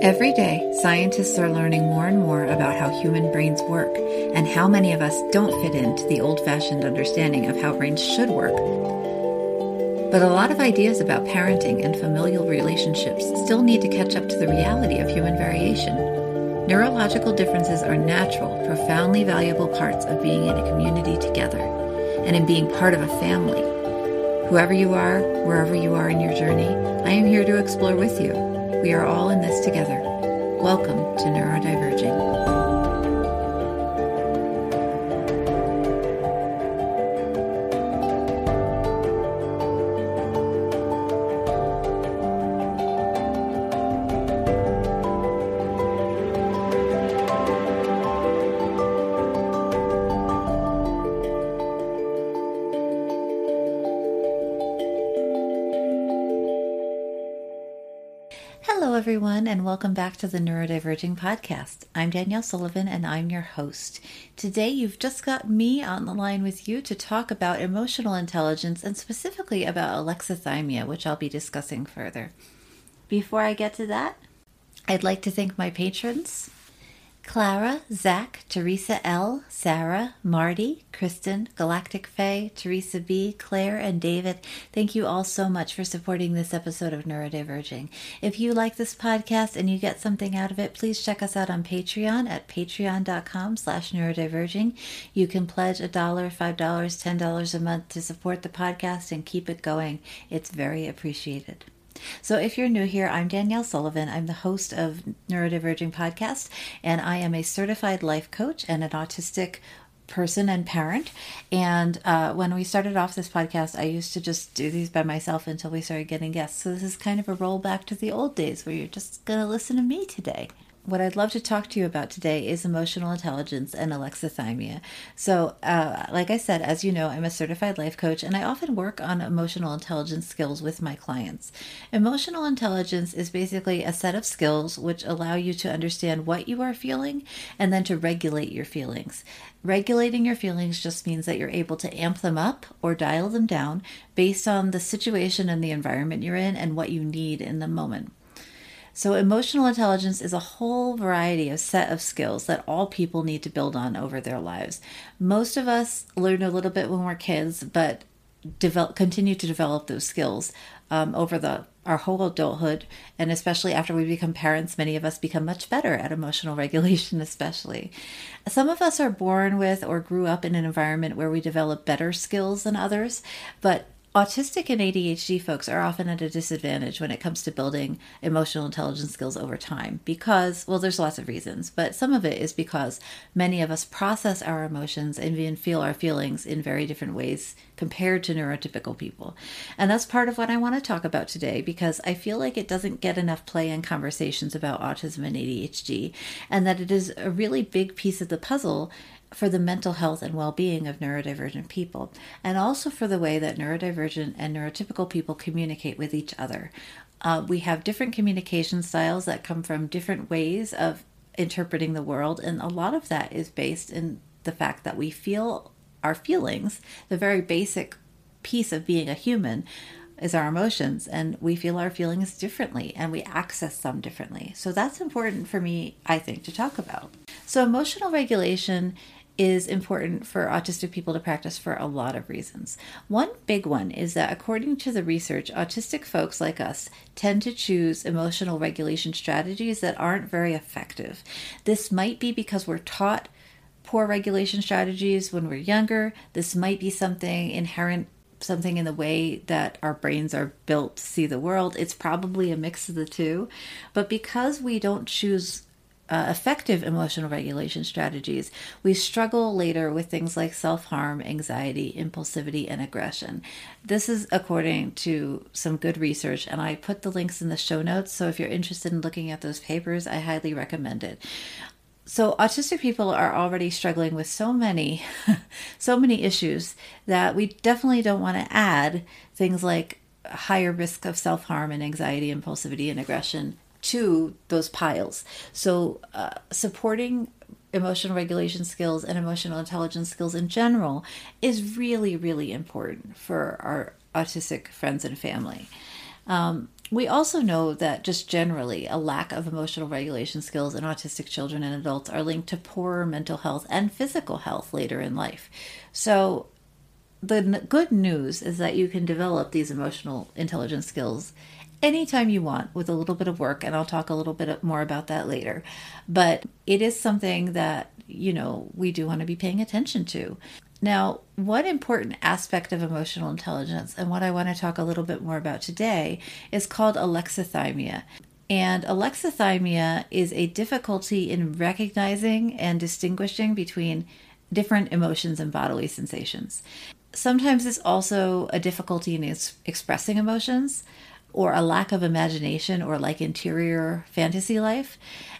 Every day, scientists are learning more and more about how human brains work and how many of us don't fit into the old fashioned understanding of how brains should work. But a lot of ideas about parenting and familial relationships still need to catch up to the reality of human variation. Neurological differences are natural, profoundly valuable parts of being in a community together and in being part of a family. Whoever you are, wherever you are in your journey, I am here to explore with you. We are all in this together. Welcome to Neurodiverging. Everyone, and welcome back to the Neurodiverging Podcast. I'm Danielle Sullivan, and I'm your host. Today, you've just got me on the line with you to talk about emotional intelligence and specifically about alexithymia, which I'll be discussing further. Before I get to that, I'd like to thank my patrons Clara, Zach, Teresa L, Sarah, Marty, Kristen, Galactic Faye, Teresa B, Claire, and David. Thank you all so much for supporting this episode of Neurodiverging. If you like this podcast and you get something out of it, please check us out on Patreon at patreon.com slash neurodiverging. You can pledge a dollar, five dollars, ten dollars a month to support the podcast and keep it going. It's very appreciated. So, if you're new here, I'm Danielle Sullivan. I'm the host of Neurodiverging Podcast, and I am a certified life coach and an autistic person and parent. And uh, when we started off this podcast, I used to just do these by myself until we started getting guests. So, this is kind of a rollback to the old days where you're just going to listen to me today what I'd love to talk to you about today is emotional intelligence and alexithymia. So, uh, like I said, as you know, I'm a certified life coach and I often work on emotional intelligence skills with my clients. Emotional intelligence is basically a set of skills which allow you to understand what you are feeling and then to regulate your feelings. Regulating your feelings just means that you're able to amp them up or dial them down based on the situation and the environment you're in and what you need in the moment. So, emotional intelligence is a whole variety of set of skills that all people need to build on over their lives. Most of us learn a little bit when we're kids, but develop continue to develop those skills um, over the our whole adulthood, and especially after we become parents, many of us become much better at emotional regulation. Especially, some of us are born with or grew up in an environment where we develop better skills than others, but autistic and ADHD folks are often at a disadvantage when it comes to building emotional intelligence skills over time because, well, there's lots of reasons, but some of it is because many of us process our emotions and even feel our feelings in very different ways compared to neurotypical people. And that's part of what I want to talk about today because I feel like it doesn't get enough play in conversations about autism and ADHD, and that it is a really big piece of the puzzle for the mental health and well being of neurodivergent people, and also for the way that neurodivergent and neurotypical people communicate with each other. Uh, we have different communication styles that come from different ways of interpreting the world, and a lot of that is based in the fact that we feel our feelings, the very basic piece of being a human is our emotions and we feel our feelings differently and we access them differently. So that's important for me, I think, to talk about. So emotional regulation is important for autistic people to practice for a lot of reasons. One big one is that, according to the research, autistic folks like us tend to choose emotional regulation strategies that aren't very effective. This might be because we're taught poor regulation strategies when we're younger. This might be something inherent something in the way that our brains are built to see the world. It's probably a mix of the two. But because we don't choose uh, effective emotional regulation strategies, we struggle later with things like self harm, anxiety, impulsivity, and aggression. This is according to some good research, and I put the links in the show notes. So if you're interested in looking at those papers, I highly recommend it. So autistic people are already struggling with so many so many issues that we definitely don't want to add things like higher risk of self-harm and anxiety, impulsivity and aggression to those piles. So, uh, supporting emotional regulation skills and emotional intelligence skills in general is really, really important for our autistic friends and family. Um, we also know that just generally a lack of emotional regulation skills in autistic children and adults are linked to poorer mental health and physical health later in life. So, the good news is that you can develop these emotional intelligence skills anytime you want with a little bit of work and I'll talk a little bit more about that later. But it is something that, you know, we do want to be paying attention to. Now, one important aspect of emotional intelligence, and what I want to talk a little bit more about today, is called alexithymia. And alexithymia is a difficulty in recognizing and distinguishing between different emotions and bodily sensations. Sometimes it's also a difficulty in expressing emotions or a lack of imagination or like interior fantasy life.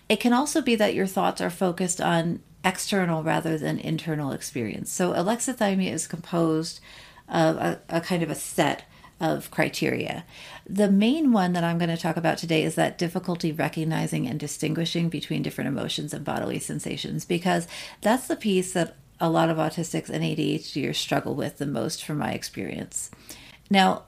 It can also be that your thoughts are focused on external rather than internal experience. So alexithymia is composed of a, a kind of a set of criteria. The main one that I'm going to talk about today is that difficulty recognizing and distinguishing between different emotions and bodily sensations, because that's the piece that a lot of autistics and ADHDers struggle with the most from my experience. Now,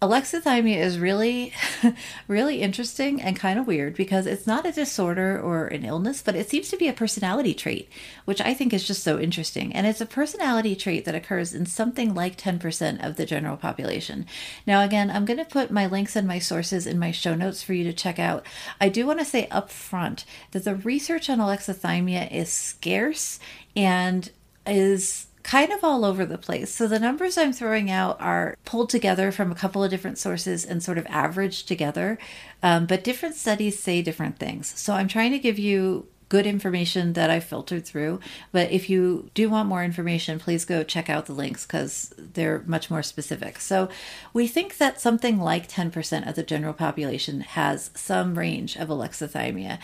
alexithymia is really really interesting and kind of weird because it's not a disorder or an illness but it seems to be a personality trait which i think is just so interesting. And it's a personality trait that occurs in something like 10% of the general population. Now again i'm going to put my links and my sources in my show notes for you to check out. I do want to say up front that the research on alexithymia is scarce and is kind of all over the place. So the numbers I'm throwing out are pulled together from a couple of different sources and sort of averaged together, um, but different studies say different things. So I'm trying to give you good information that I filtered through. But if you do want more information, please go check out the links because they're much more specific. So we think that something like 10% of the general population has some range of alexithymia.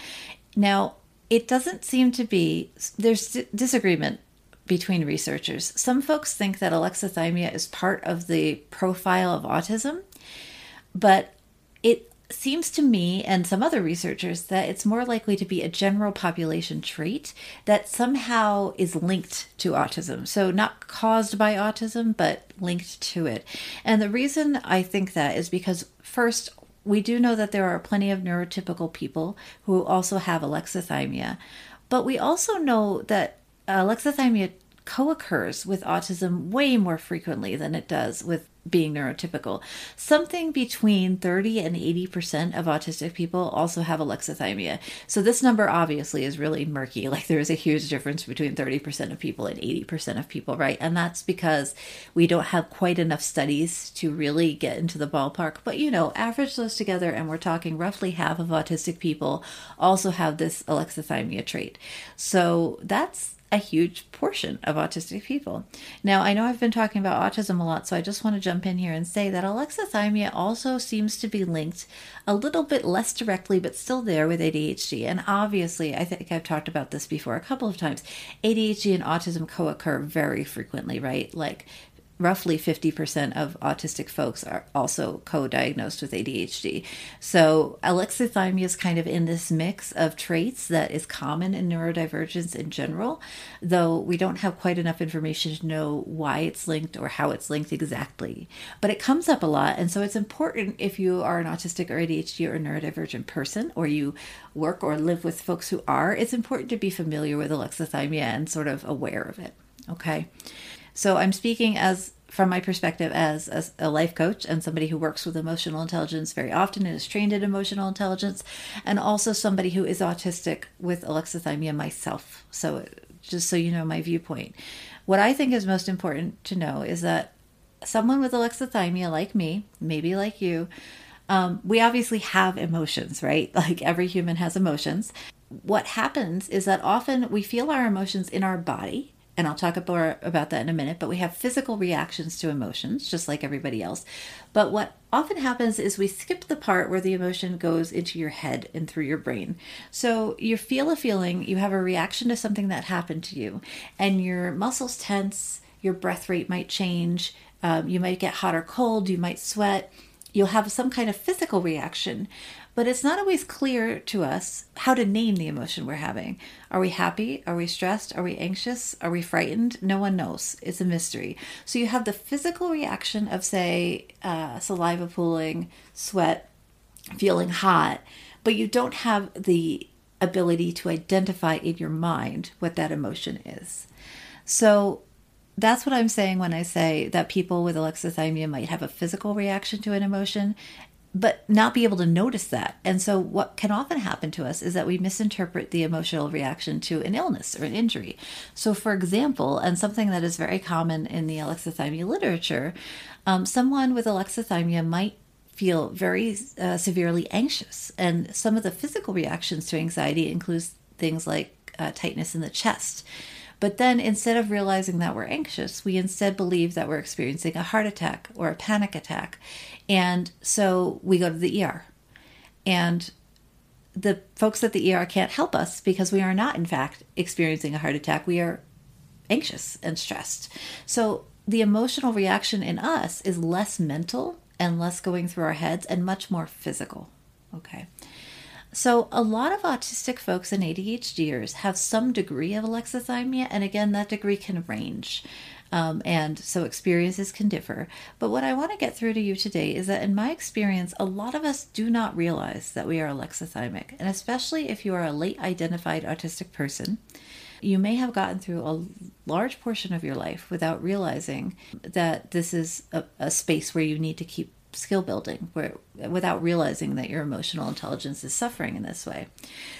Now, it doesn't seem to be, there's disagreement between researchers. Some folks think that alexithymia is part of the profile of autism, but it seems to me and some other researchers that it's more likely to be a general population trait that somehow is linked to autism. So, not caused by autism, but linked to it. And the reason I think that is because, first, we do know that there are plenty of neurotypical people who also have alexithymia, but we also know that alexithymia co-occurs with autism way more frequently than it does with being neurotypical. Something between 30 and 80% of autistic people also have alexithymia. So this number obviously is really murky. Like there is a huge difference between 30% of people and 80% of people, right? And that's because we don't have quite enough studies to really get into the ballpark. But you know, average those together and we're talking roughly half of autistic people also have this alexithymia trait. So that's a huge portion of autistic people. Now, I know I've been talking about autism a lot, so I just want to jump in here and say that alexithymia also seems to be linked a little bit less directly, but still there with ADHD. And obviously, I think I've talked about this before a couple of times. ADHD and autism co occur very frequently, right? Like roughly 50% of autistic folks are also co-diagnosed with ADHD. So alexithymia is kind of in this mix of traits that is common in neurodivergence in general, though we don't have quite enough information to know why it's linked or how it's linked exactly. But it comes up a lot, and so it's important if you are an autistic or ADHD or neurodivergent person or you work or live with folks who are, it's important to be familiar with alexithymia and sort of aware of it. Okay. So I'm speaking as from my perspective as, as a life coach and somebody who works with emotional intelligence very often and is trained in emotional intelligence, and also somebody who is autistic with alexithymia myself. So just so you know my viewpoint. What I think is most important to know is that someone with alexithymia like me, maybe like you, um, we obviously have emotions, right? Like every human has emotions. What happens is that often we feel our emotions in our body and I'll talk more about that in a minute, but we have physical reactions to emotions, just like everybody else. But what often happens is we skip the part where the emotion goes into your head and through your brain. So you feel a feeling, you have a reaction to something that happened to you, and your muscles tense, your breath rate might change, um, you might get hot or cold, you might sweat, you'll have some kind of physical reaction but it's not always clear to us how to name the emotion we're having. Are we happy? Are we stressed? Are we anxious? Are we frightened? No one knows. It's a mystery. So you have the physical reaction of, say, uh, saliva pooling, sweat, feeling hot, but you don't have the ability to identify in your mind what that emotion is. So that's what I'm saying when I say that people with alexithymia might have a physical reaction to an emotion, but not be able to notice that. And so, what can often happen to us is that we misinterpret the emotional reaction to an illness or an injury. So, for example, and something that is very common in the alexithymia literature, um, someone with alexithymia might feel very uh, severely anxious. And some of the physical reactions to anxiety includes things like uh, tightness in the chest. But then instead of realizing that we're anxious, we instead believe that we're experiencing a heart attack or a panic attack. And so we go to the ER. And the folks at the ER can't help us because we are not, in fact, experiencing a heart attack. We are anxious and stressed. So the emotional reaction in us is less mental and less going through our heads and much more physical. Okay. So, a lot of autistic folks and ADHDers have some degree of alexithymia, and again, that degree can range. Um, and so experiences can differ. But what I want to get through to you today is that, in my experience, a lot of us do not realize that we are alexithymic. And especially if you are a late identified autistic person, you may have gotten through a large portion of your life without realizing that this is a, a space where you need to keep skill building where without realizing that your emotional intelligence is suffering in this way.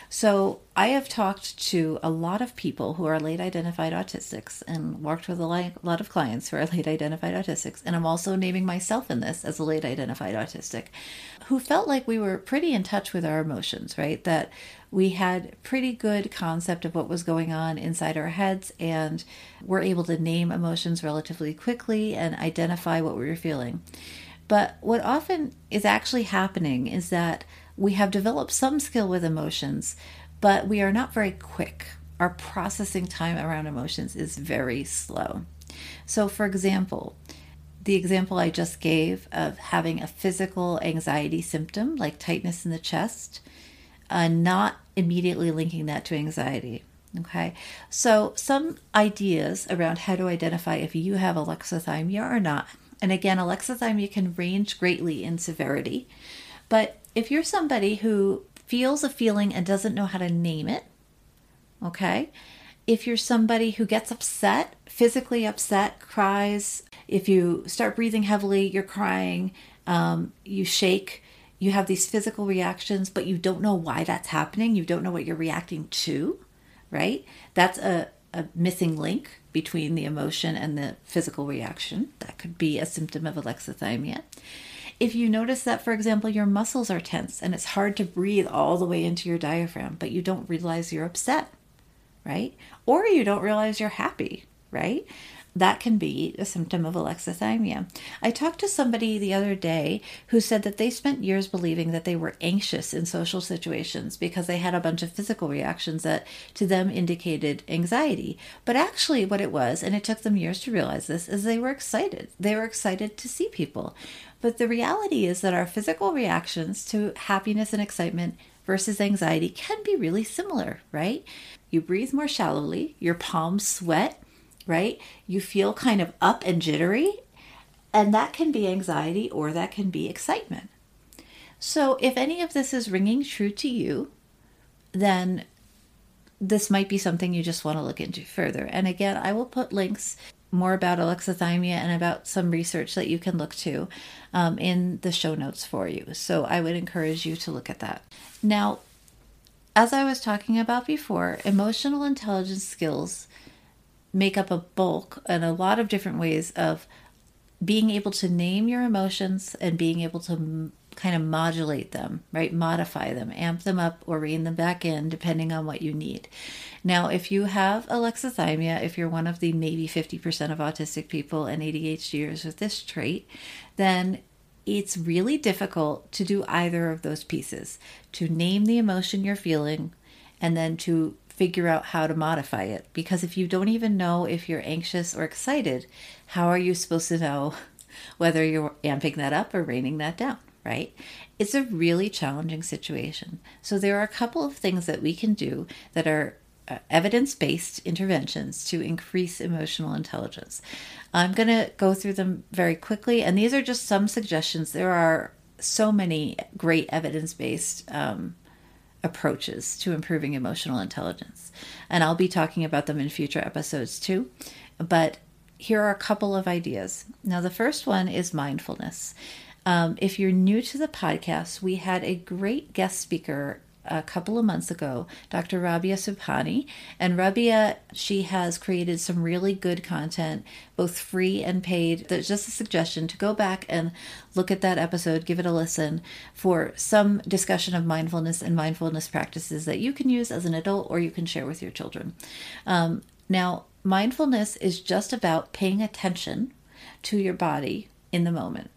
So, I have talked to a lot of people who are late identified autistics and worked with a lot of clients who are late identified autistics and I'm also naming myself in this as a late identified autistic who felt like we were pretty in touch with our emotions, right? That we had pretty good concept of what was going on inside our heads and were able to name emotions relatively quickly and identify what we were feeling. But what often is actually happening is that we have developed some skill with emotions, but we are not very quick. Our processing time around emotions is very slow. So, for example, the example I just gave of having a physical anxiety symptom like tightness in the chest, uh, not immediately linking that to anxiety. Okay, so some ideas around how to identify if you have alexithymia or not and again, alexithymia can range greatly in severity. But if you're somebody who feels a feeling and doesn't know how to name it, okay? If you're somebody who gets upset, physically upset, cries, if you start breathing heavily, you're crying, um, you shake, you have these physical reactions, but you don't know why that's happening, you don't know what you're reacting to, right? That's a, a missing link between the emotion and the physical reaction. That could be a symptom of alexithymia. If you notice that, for example, your muscles are tense and it's hard to breathe all the way into your diaphragm, but you don't realize you're upset, right? Or you don't realize you're happy, right? That can be a symptom of alexithymia. I talked to somebody the other day who said that they spent years believing that they were anxious in social situations because they had a bunch of physical reactions that to them indicated anxiety. But actually, what it was, and it took them years to realize this, is they were excited. They were excited to see people. But the reality is that our physical reactions to happiness and excitement versus anxiety can be really similar, right? You breathe more shallowly, your palms sweat, right? You feel kind of up and jittery, and that can be anxiety or that can be excitement. So, if any of this is ringing true to you, then this might be something you just want to look into further. And again, I will put links more about alexithymia and about some research that you can look to um, in the show notes for you. So I would encourage you to look at that. Now, as I was talking about before, emotional intelligence skills make up a bulk and a lot of different ways of being able to name your emotions and being able to m- kind of modulate them, right? Modify them, amp them up, or rein them back in, depending on what you need. Now, if you have alexithymia, if you're one of the maybe 50% of autistic people and ADHDers with this trait, then it's really difficult to do either of those pieces to name the emotion you're feeling and then to figure out how to modify it. Because if you don't even know if you're anxious or excited, how are you supposed to know whether you're amping that up or reining that down, right? It's a really challenging situation. So, there are a couple of things that we can do that are uh, evidence based interventions to increase emotional intelligence. I'm going to go through them very quickly, and these are just some suggestions. There are so many great evidence based um, approaches to improving emotional intelligence. And I'll be talking about them in future episodes too. But here are a couple of ideas. Now, the first one is mindfulness. Um, if you're new to the podcast, we had a great guest speaker a couple of months ago, Dr. Rabia Subhani. And Rabia, she has created some really good content, both free and paid. There's just a suggestion to go back and look at that episode, give it a listen for some discussion of mindfulness and mindfulness practices that you can use as an adult or you can share with your children. Um, now, mindfulness is just about paying attention to your body in the moment.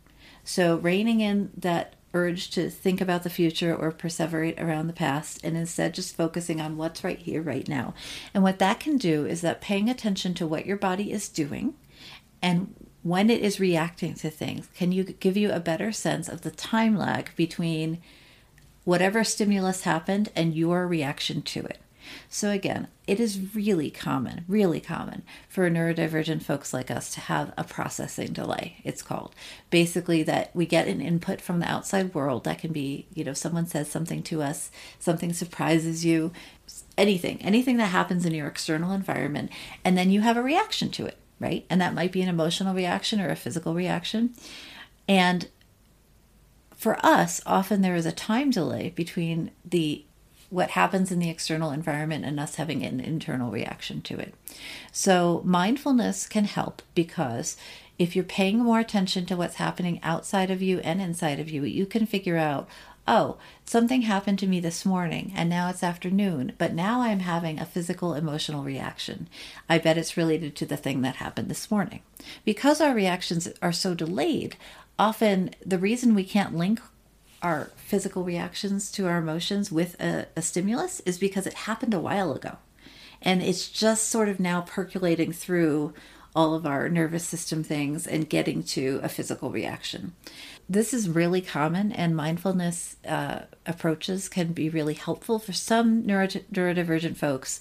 So, reining in that urge to think about the future or perseverate around the past and instead just focusing on what's right here, right now. And what that can do is that paying attention to what your body is doing and when it is reacting to things can you give you a better sense of the time lag between whatever stimulus happened and your reaction to it. So, again, it is really common, really common for neurodivergent folks like us to have a processing delay, it's called. Basically, that we get an input from the outside world that can be, you know, someone says something to us, something surprises you, anything, anything that happens in your external environment, and then you have a reaction to it, right? And that might be an emotional reaction or a physical reaction. And for us, often there is a time delay between the what happens in the external environment and us having an internal reaction to it. So, mindfulness can help because if you're paying more attention to what's happening outside of you and inside of you, you can figure out, oh, something happened to me this morning and now it's afternoon, but now I'm having a physical emotional reaction. I bet it's related to the thing that happened this morning. Because our reactions are so delayed, often the reason we can't link our physical reactions to our emotions with a, a, stimulus is because it happened a while ago. And it's just sort of now percolating through all of our nervous system things and getting to a physical reaction. This is really common, and mindfulness uh, approaches can be really helpful for some neurodivergent folks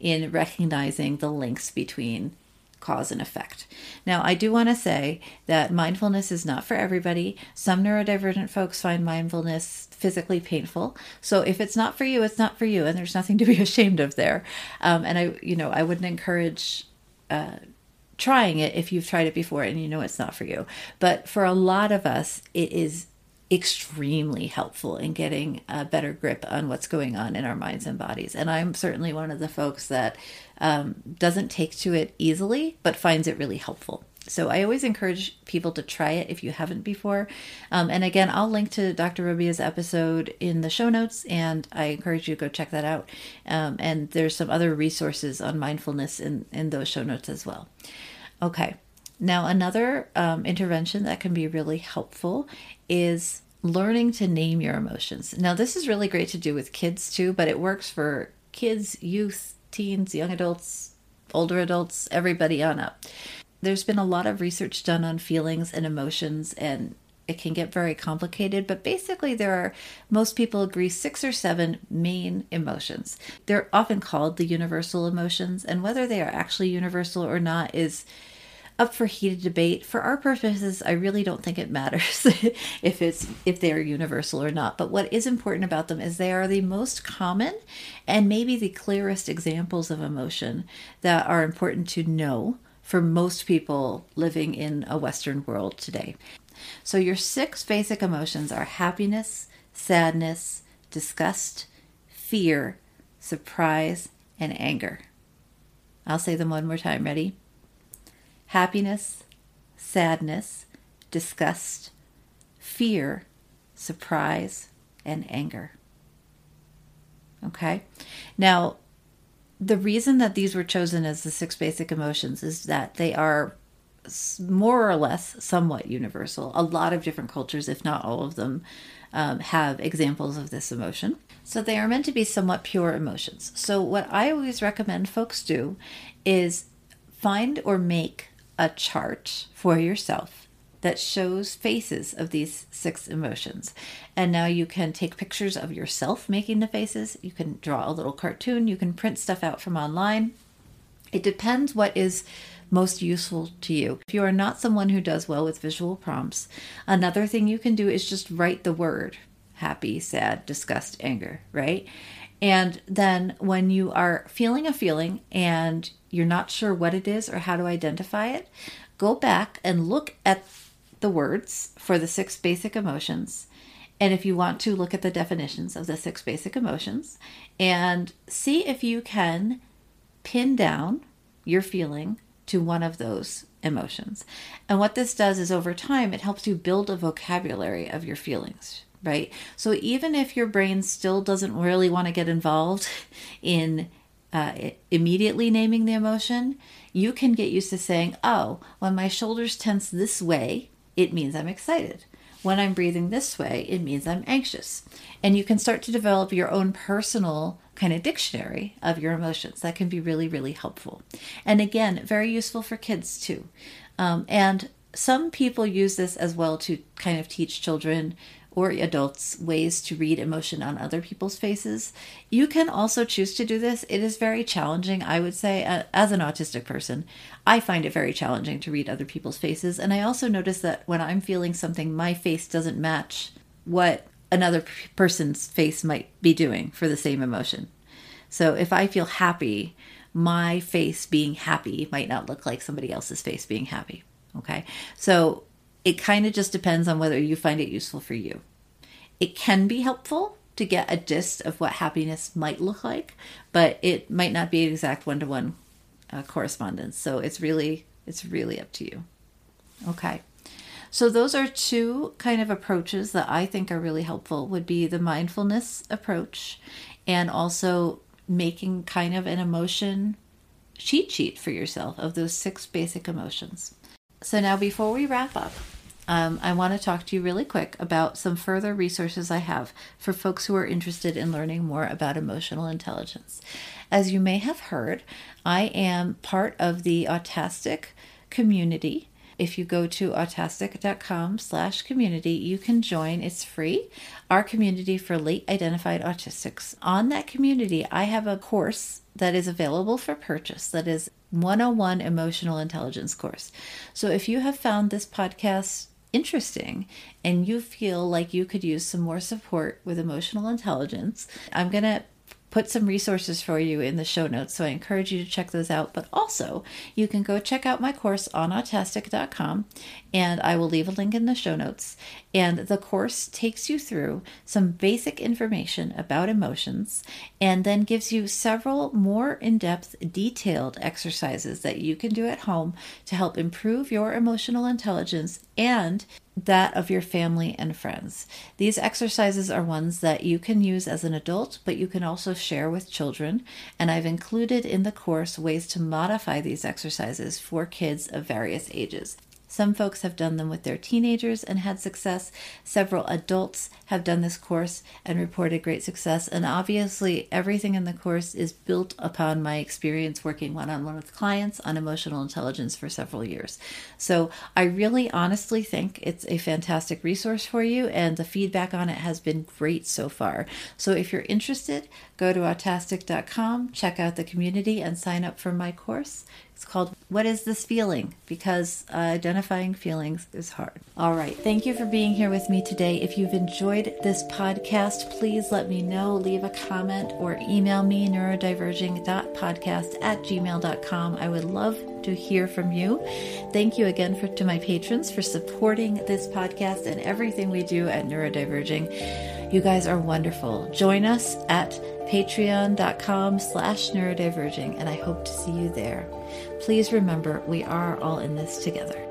in recognizing the links between cause and effect. Now, I do want to say that mindfulness is not for everybody. Some neurodivergent folks find mindfulness physically painful. So if it's not for you, it's not for you, and there's nothing to be ashamed of there. Um, and I, you know, I wouldn't encourage. Uh, trying it if you've tried it before and you know it's not for you. But for a lot of us, it is extremely helpful in getting a better grip on what's going on in our minds and bodies. And I'm certainly one of the folks that um, doesn't take to it easily, but finds it really helpful. So I always encourage people to try it if you haven't before. Um, and again, I'll link to Dr. Rabia's episode in the show notes, and I encourage you to go check that out. Um, and there's some other resources on mindfulness in, in those show notes as well. Okay. Now, another um, intervention that can be really helpful is learning to name your emotions. Now, this is really great to do with kids too, but it works for kids, youth, teens, young adults, older adults, everybody on up. There's been a lot of research done on feelings and emotions, and it can get very complicated, but basically, there are, most people agree, six or seven main emotions. They're often called the universal emotions, and whether they are actually universal or not is up for heated debate. For our purposes, I really don't think it matters if it's if they are universal or not. But what is important about them is they are the most common and maybe the clearest examples of emotion that are important to know for most people living in a Western world today. So your six basic emotions are happiness, sadness, disgust, fear, surprise, and anger. I'll say them one more time. Ready? Happiness, sadness, disgust, fear, surprise, and anger. Okay? Now, the reason that these were chosen as the six basic emotions is that they are more or less somewhat universal. A lot of different cultures, if not all of them, um, have examples of this emotion. So they are meant to be somewhat pure emotions. So, what I always recommend folks do is find or make a chart for yourself that shows faces of these six emotions. And now you can take pictures of yourself making the faces. You can draw a little cartoon. You can print stuff out from online. It depends what is most useful to you. If you are not someone who does well with visual prompts, another thing you can do is just write the word happy, sad, disgust, anger, right? And then when you are feeling a feeling and you're not sure what it is or how to identify it, go back and look at the words for the six basic emotions. And if you want to, look at the definitions of the six basic emotions and see if you can pin down your feeling to one of those emotions. And what this does is over time, it helps you build a vocabulary of your feelings, right? So even if your brain still doesn't really want to get involved in uh, immediately naming the emotion, you can get used to saying, oh, when my shoulders tense this way, it means I'm excited. When I'm breathing this way, it means I'm anxious. And you can start to develop your own personal kind of dictionary of your emotions. That can be really, really helpful. And again, very useful for kids too. Um, and some people use this as well to kind of teach children or adults ways to read emotion on other people's faces. You can also choose to do this. It is very challenging, I would say, as an autistic person. I find it very challenging to read other people's faces. And I also notice that when I'm feeling something, my face doesn't match what another person's face might be doing for the same emotion. So if I feel happy, my face being happy might not look like somebody else's face being happy. Okay. So it kind of just depends on whether you find it useful for you. It can be helpful to get a gist of what happiness might look like, but it might not be an exact one to one correspondence. So it's really it's really up to you. Okay. So those are two kind of approaches that I think are really helpful would be the mindfulness approach and also making kind of an emotion cheat sheet for yourself of those six basic emotions. So now before we wrap up, um, I want to talk to you really quick about some further resources I have for folks who are interested in learning more about emotional intelligence. As you may have heard, I am part of the autistic community. If you go to autastic.com slash community you can join. It's free. Our community for late identified autistics. On that community i have a course that is available for purchase that is 101 emotional intelligence course. So if you have found this podcast interesting and you feel like you could use some more support with emotional intelligence i'm going to put some resources for you in the show notes. So I encourage you to check those out. But also, you can go check out my course on autastic.com, and I will leave a link in the show notes. And the course takes you through some basic information about emotions and then gives you several more in depth, detailed exercises that you can do at home to help improve your emotional intelligence and that of your family and friends. These exercises are ones that you can use as an adult, but you can also share with children. And I've included in the course ways to modify these exercises for kids of various ages. Some folks have done them with their teenagers and had success. Several adults have done this course and reported great success. And obviously, everything in the course is built upon my experience working one on one with clients on emotional intelligence for several years. So I really honestly think it's a fantastic resource for you, and the feedback on it has been great so far. So if you're interested, go to autastic.com, check out the community, and sign up for my course. It's called What is This Feeling? Because uh, identifying feelings is hard. All right. Thank you for being here with me today. If you've enjoyed this podcast, please let me know. Leave a comment or email me neurodiverging.podcast at gmail.com. I would love to hear from you. Thank you again for, to my patrons for supporting this podcast and everything we do at Neurodiverging. You guys are wonderful. Join us at patreon.com slash neurodiverging, and I hope to see you there. Please remember, we are all in this together.